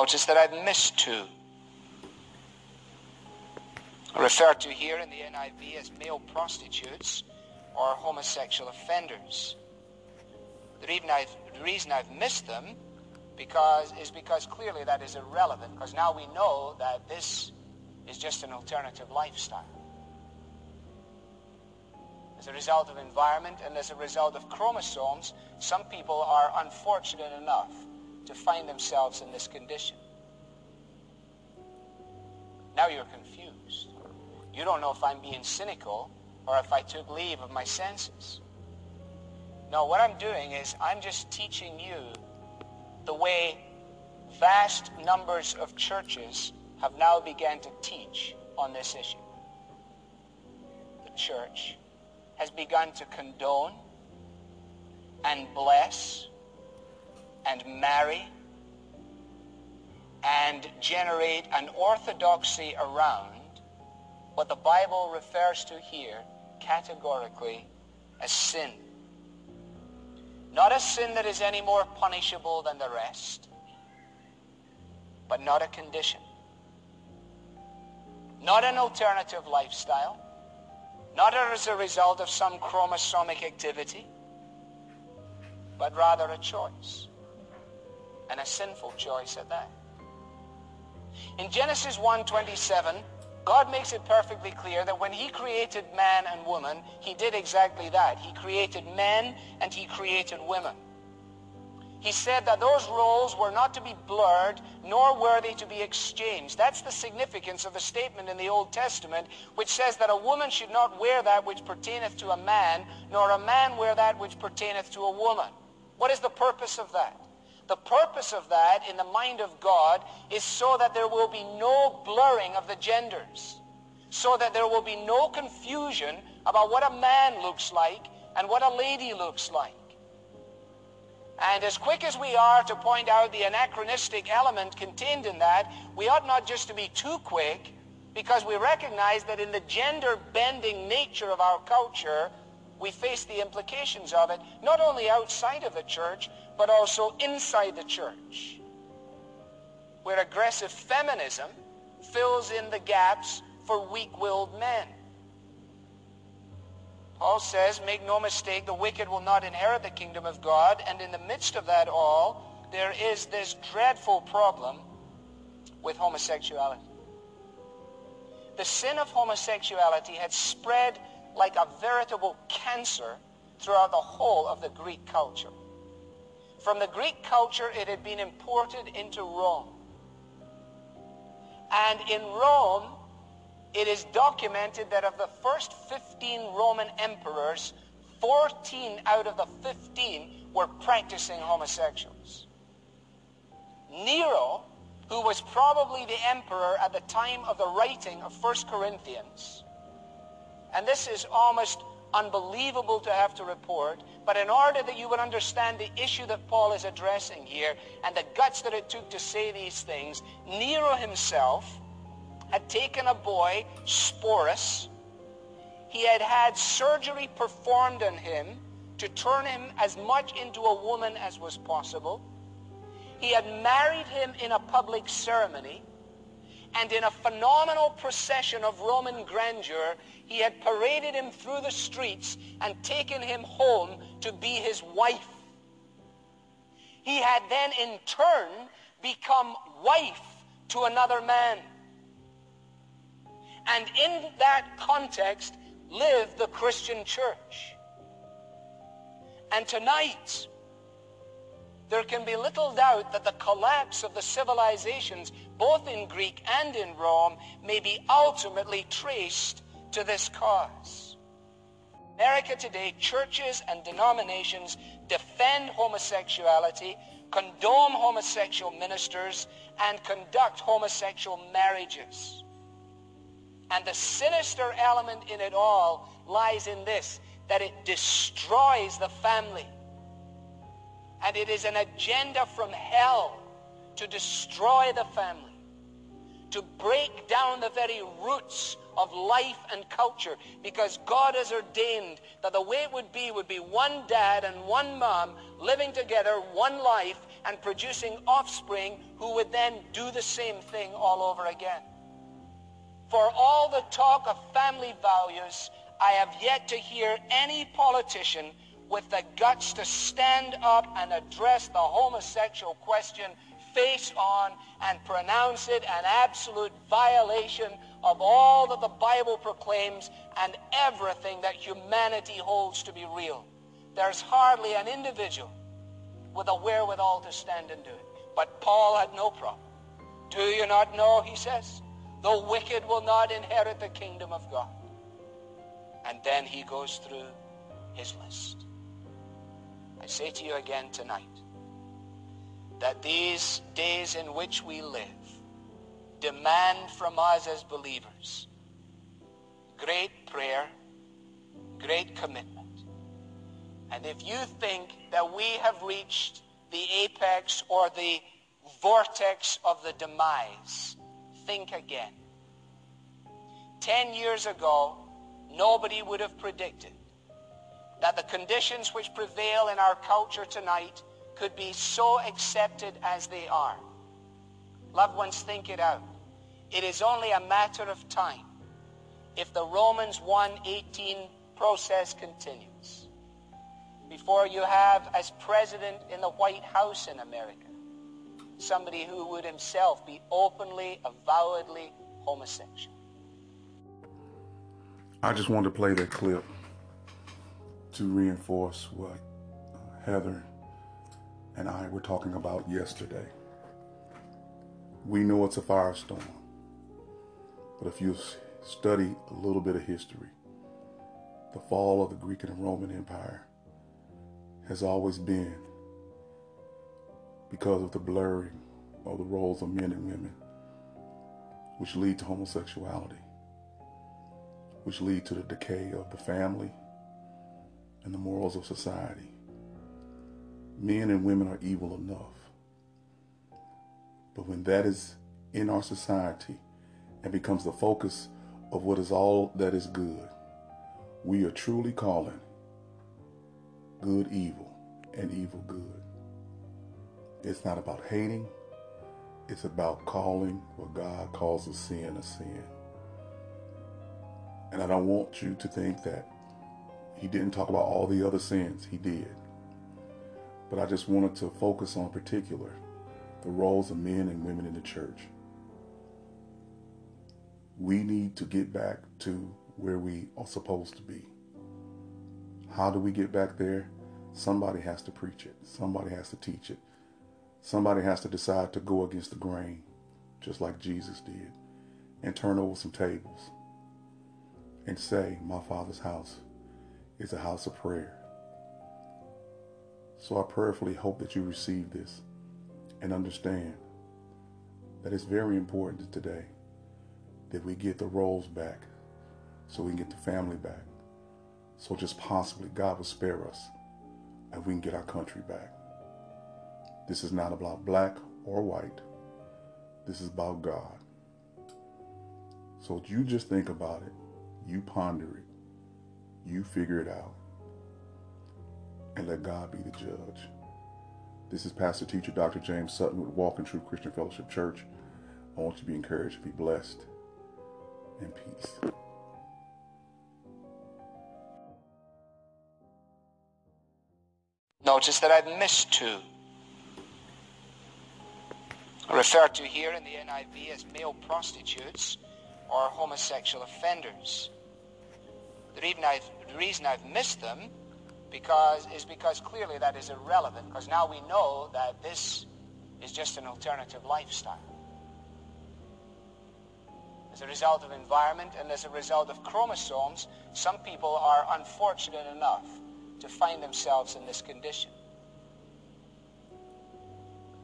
Notice that I've missed two. Referred to here in the NIV as male prostitutes or homosexual offenders. The reason I've, the reason I've missed them because, is because clearly that is irrelevant because now we know that this is just an alternative lifestyle. As a result of environment and as a result of chromosomes, some people are unfortunate enough to find themselves in this condition. Now you're confused. You don't know if I'm being cynical or if I took leave of my senses. No, what I'm doing is I'm just teaching you the way vast numbers of churches have now began to teach on this issue. The church has begun to condone and bless and marry and generate an orthodoxy around what the Bible refers to here categorically as sin. Not a sin that is any more punishable than the rest, but not a condition. Not an alternative lifestyle, not as a result of some chromosomic activity, but rather a choice, and a sinful choice at that. In Genesis 1:27, God makes it perfectly clear that when he created man and woman, he did exactly that. He created men and he created women. He said that those roles were not to be blurred, nor were they to be exchanged. That's the significance of the statement in the Old Testament, which says that a woman should not wear that which pertaineth to a man, nor a man wear that which pertaineth to a woman. What is the purpose of that? The purpose of that in the mind of God is so that there will be no blurring of the genders, so that there will be no confusion about what a man looks like and what a lady looks like. And as quick as we are to point out the anachronistic element contained in that, we ought not just to be too quick because we recognize that in the gender-bending nature of our culture, we face the implications of it, not only outside of the church, but also inside the church, where aggressive feminism fills in the gaps for weak-willed men. Paul says, make no mistake, the wicked will not inherit the kingdom of God, and in the midst of that all, there is this dreadful problem with homosexuality. The sin of homosexuality had spread like a veritable cancer throughout the whole of the Greek culture. From the Greek culture, it had been imported into Rome. And in Rome, it is documented that of the first 15 Roman emperors, 14 out of the 15 were practicing homosexuals. Nero, who was probably the emperor at the time of the writing of 1 Corinthians, and this is almost unbelievable to have to report, but in order that you would understand the issue that Paul is addressing here and the guts that it took to say these things, Nero himself had taken a boy, Sporus. He had had surgery performed on him to turn him as much into a woman as was possible. He had married him in a public ceremony. And in a phenomenal procession of Roman grandeur, he had paraded him through the streets and taken him home to be his wife. He had then in turn become wife to another man. And in that context lived the Christian church. And tonight, there can be little doubt that the collapse of the civilizations, both in Greek and in Rome, may be ultimately traced to this cause. America today, churches and denominations defend homosexuality, condone homosexual ministers, and conduct homosexual marriages. And the sinister element in it all lies in this, that it destroys the family. And it is an agenda from hell to destroy the family, to break down the very roots of life and culture because God has ordained that the way it would be would be one dad and one mom living together, one life, and producing offspring who would then do the same thing all over again. For all the talk of family values, I have yet to hear any politician with the guts to stand up and address the homosexual question face on and pronounce it an absolute violation of all that the Bible proclaims and everything that humanity holds to be real. There's hardly an individual with a wherewithal to stand and do it. But Paul had no problem. Do you not know, he says, the wicked will not inherit the kingdom of God. And then he goes through his list. I say to you again tonight that these days in which we live demand from us as believers great prayer, great commitment. And if you think that we have reached the apex or the vortex of the demise, think again. Ten years ago, nobody would have predicted that the conditions which prevail in our culture tonight could be so accepted as they are. Loved ones, think it out. It is only a matter of time if the Romans 1.18 process continues before you have as president in the White House in America somebody who would himself be openly, avowedly homosexual. I just wanted to play that clip to reinforce what uh, Heather and I were talking about yesterday. We know it's a firestorm, but if you study a little bit of history, the fall of the Greek and Roman Empire has always been because of the blurring of the roles of men and women, which lead to homosexuality, which lead to the decay of the family and the morals of society. Men and women are evil enough. But when that is in our society and becomes the focus of what is all that is good, we are truly calling good evil and evil good. It's not about hating. It's about calling what God calls a sin a sin. And I don't want you to think that he didn't talk about all the other sins. He did. But I just wanted to focus on particular the roles of men and women in the church. We need to get back to where we are supposed to be. How do we get back there? Somebody has to preach it. Somebody has to teach it. Somebody has to decide to go against the grain, just like Jesus did, and turn over some tables and say, My Father's house is a house of prayer. So I prayerfully hope that you receive this and understand that it's very important today that we get the roles back so we can get the family back. So just possibly God will spare us and we can get our country back. This is not about black or white. This is about God. So you just think about it. You ponder it. You figure it out. And let God be the judge. This is Pastor Teacher Dr. James Sutton with Walk in Truth Christian Fellowship Church. I want you to be encouraged, be blessed, and peace. Notice that I've missed two. Referred to here in the NIV as male prostitutes or homosexual offenders. The reason I've, the reason I've missed them because is because clearly that is irrelevant because now we know that this is just an alternative lifestyle. As a result of environment and as a result of chromosomes, some people are unfortunate enough to find themselves in this condition.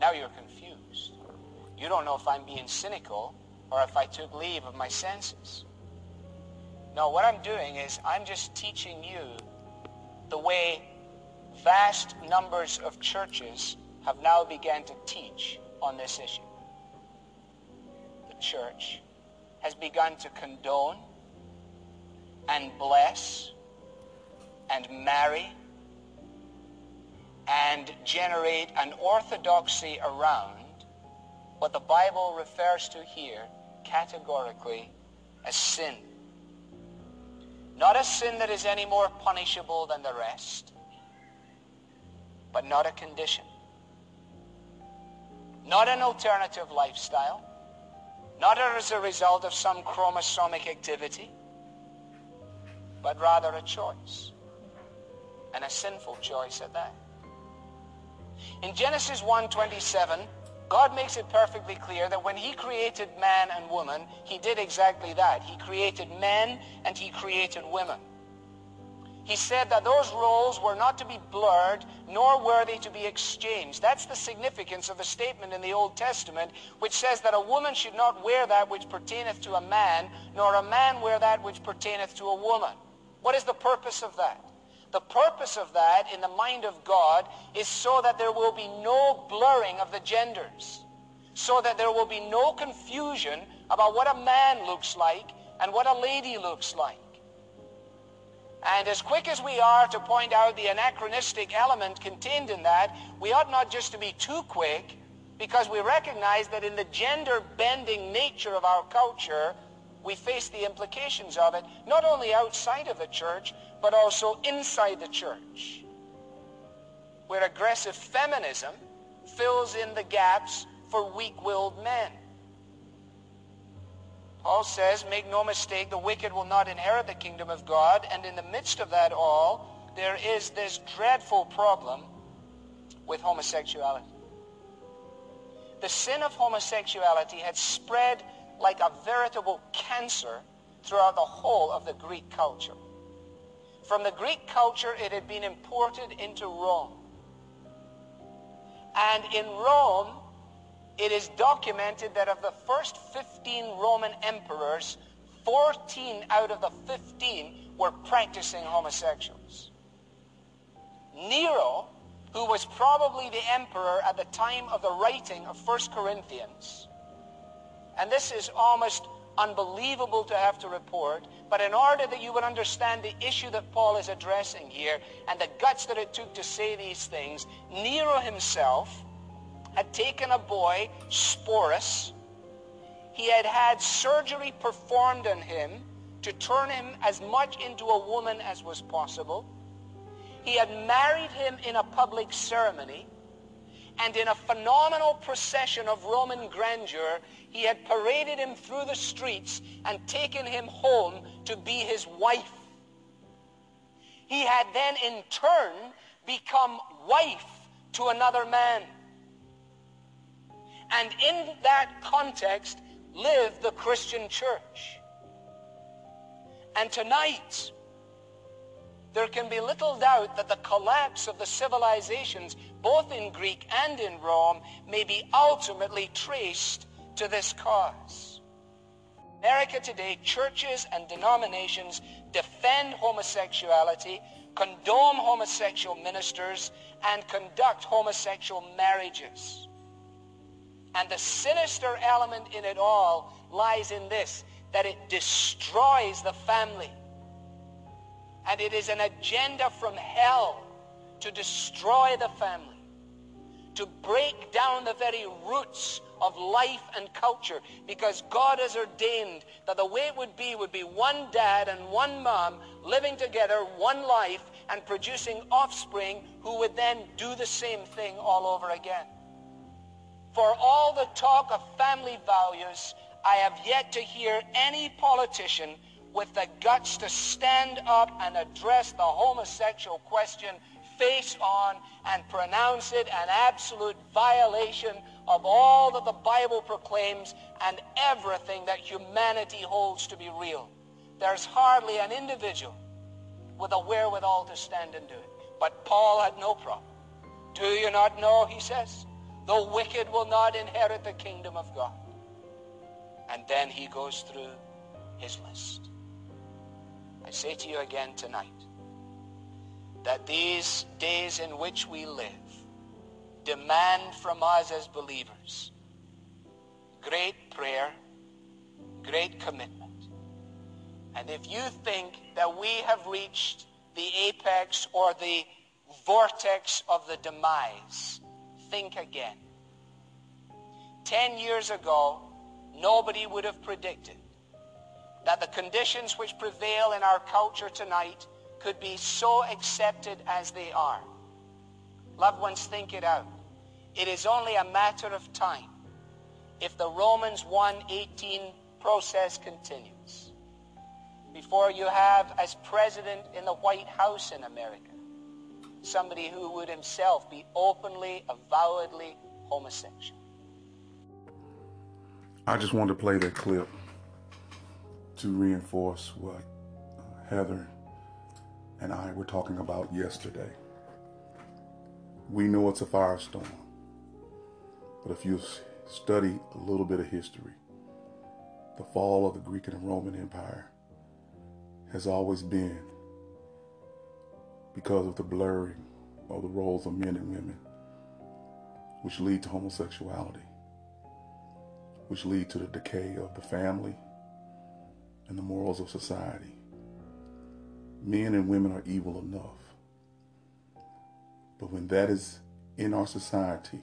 Now you're confused. You don't know if I'm being cynical or if I took leave of my senses. No, what I'm doing is I'm just teaching you the way vast numbers of churches have now begun to teach on this issue. The church has begun to condone and bless and marry and generate an orthodoxy around what the Bible refers to here categorically as sin. Not a sin that is any more punishable than the rest, but not a condition. Not an alternative lifestyle, not as a result of some chromosomic activity, but rather a choice, and a sinful choice at that. In Genesis 1:27, God makes it perfectly clear that when he created man and woman, he did exactly that. He created men and he created women. He said that those roles were not to be blurred, nor were they to be exchanged. That's the significance of the statement in the Old Testament, which says that a woman should not wear that which pertaineth to a man, nor a man wear that which pertaineth to a woman. What is the purpose of that? The purpose of that in the mind of God is so that there will be no blurring of the genders, so that there will be no confusion about what a man looks like and what a lady looks like. And as quick as we are to point out the anachronistic element contained in that, we ought not just to be too quick because we recognize that in the gender-bending nature of our culture, we face the implications of it, not only outside of the church, but also inside the church, where aggressive feminism fills in the gaps for weak-willed men. Paul says, make no mistake, the wicked will not inherit the kingdom of God, and in the midst of that all, there is this dreadful problem with homosexuality. The sin of homosexuality had spread like a veritable cancer throughout the whole of the Greek culture. From the Greek culture, it had been imported into Rome. And in Rome, it is documented that of the first 15 Roman emperors, 14 out of the 15 were practicing homosexuals. Nero, who was probably the emperor at the time of the writing of 1 Corinthians, and this is almost unbelievable to have to report, but in order that you would understand the issue that Paul is addressing here and the guts that it took to say these things, Nero himself had taken a boy, Sporus. He had had surgery performed on him to turn him as much into a woman as was possible. He had married him in a public ceremony. And in a phenomenal procession of Roman grandeur, he had paraded him through the streets and taken him home to be his wife. He had then in turn become wife to another man. And in that context lived the Christian church. And tonight, there can be little doubt that the collapse of the civilizations, both in Greek and in Rome, may be ultimately traced to this cause. America today, churches and denominations defend homosexuality, condone homosexual ministers, and conduct homosexual marriages. And the sinister element in it all lies in this, that it destroys the family. And it is an agenda from hell to destroy the family, to break down the very roots of life and culture because God has ordained that the way it would be would be one dad and one mom living together, one life, and producing offspring who would then do the same thing all over again. For all the talk of family values, I have yet to hear any politician with the guts to stand up and address the homosexual question face on and pronounce it an absolute violation of all that the Bible proclaims and everything that humanity holds to be real. There's hardly an individual with a wherewithal to stand and do it. But Paul had no problem. Do you not know, he says, the wicked will not inherit the kingdom of God. And then he goes through his list. I say to you again tonight that these days in which we live demand from us as believers great prayer, great commitment. And if you think that we have reached the apex or the vortex of the demise, think again. Ten years ago, nobody would have predicted that the conditions which prevail in our culture tonight could be so accepted as they are. Loved ones, think it out. It is only a matter of time if the Romans 1.18 process continues before you have as president in the White House in America somebody who would himself be openly, avowedly homosexual. I just wanted to play that clip to reinforce what uh, Heather and I were talking about yesterday. We know it's a firestorm, but if you study a little bit of history, the fall of the Greek and Roman Empire has always been because of the blurring of the roles of men and women, which lead to homosexuality which lead to the decay of the family and the morals of society. Men and women are evil enough. But when that is in our society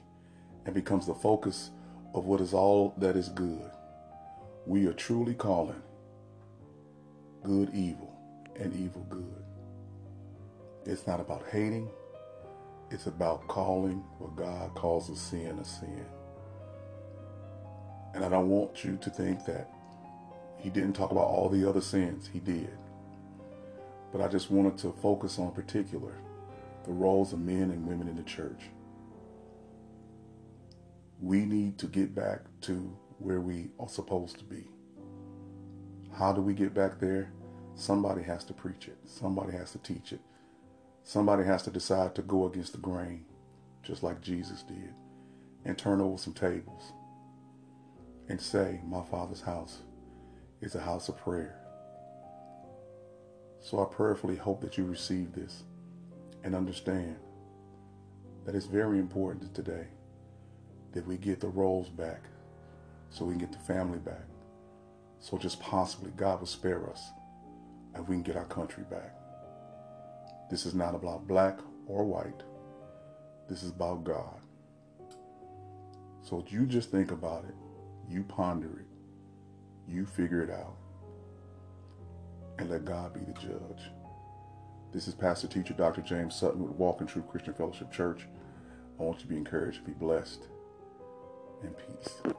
and becomes the focus of what is all that is good, we are truly calling good evil and evil good. It's not about hating, it's about calling what God calls a sin a sin. And I don't want you to think that he didn't talk about all the other sins. He did. But I just wanted to focus on particular the roles of men and women in the church. We need to get back to where we are supposed to be. How do we get back there? Somebody has to preach it. Somebody has to teach it. Somebody has to decide to go against the grain, just like Jesus did, and turn over some tables and say, My Father's house is a house of prayer. So I prayerfully hope that you receive this and understand that it's very important today that we get the roles back so we can get the family back. So just possibly God will spare us and we can get our country back. This is not about black or white. This is about God. So you just think about it you ponder it. You figure it out. And let God be the judge. This is Pastor Teacher Dr. James Sutton with Walk in Truth Christian Fellowship Church. I want you to be encouraged, be blessed, and peace.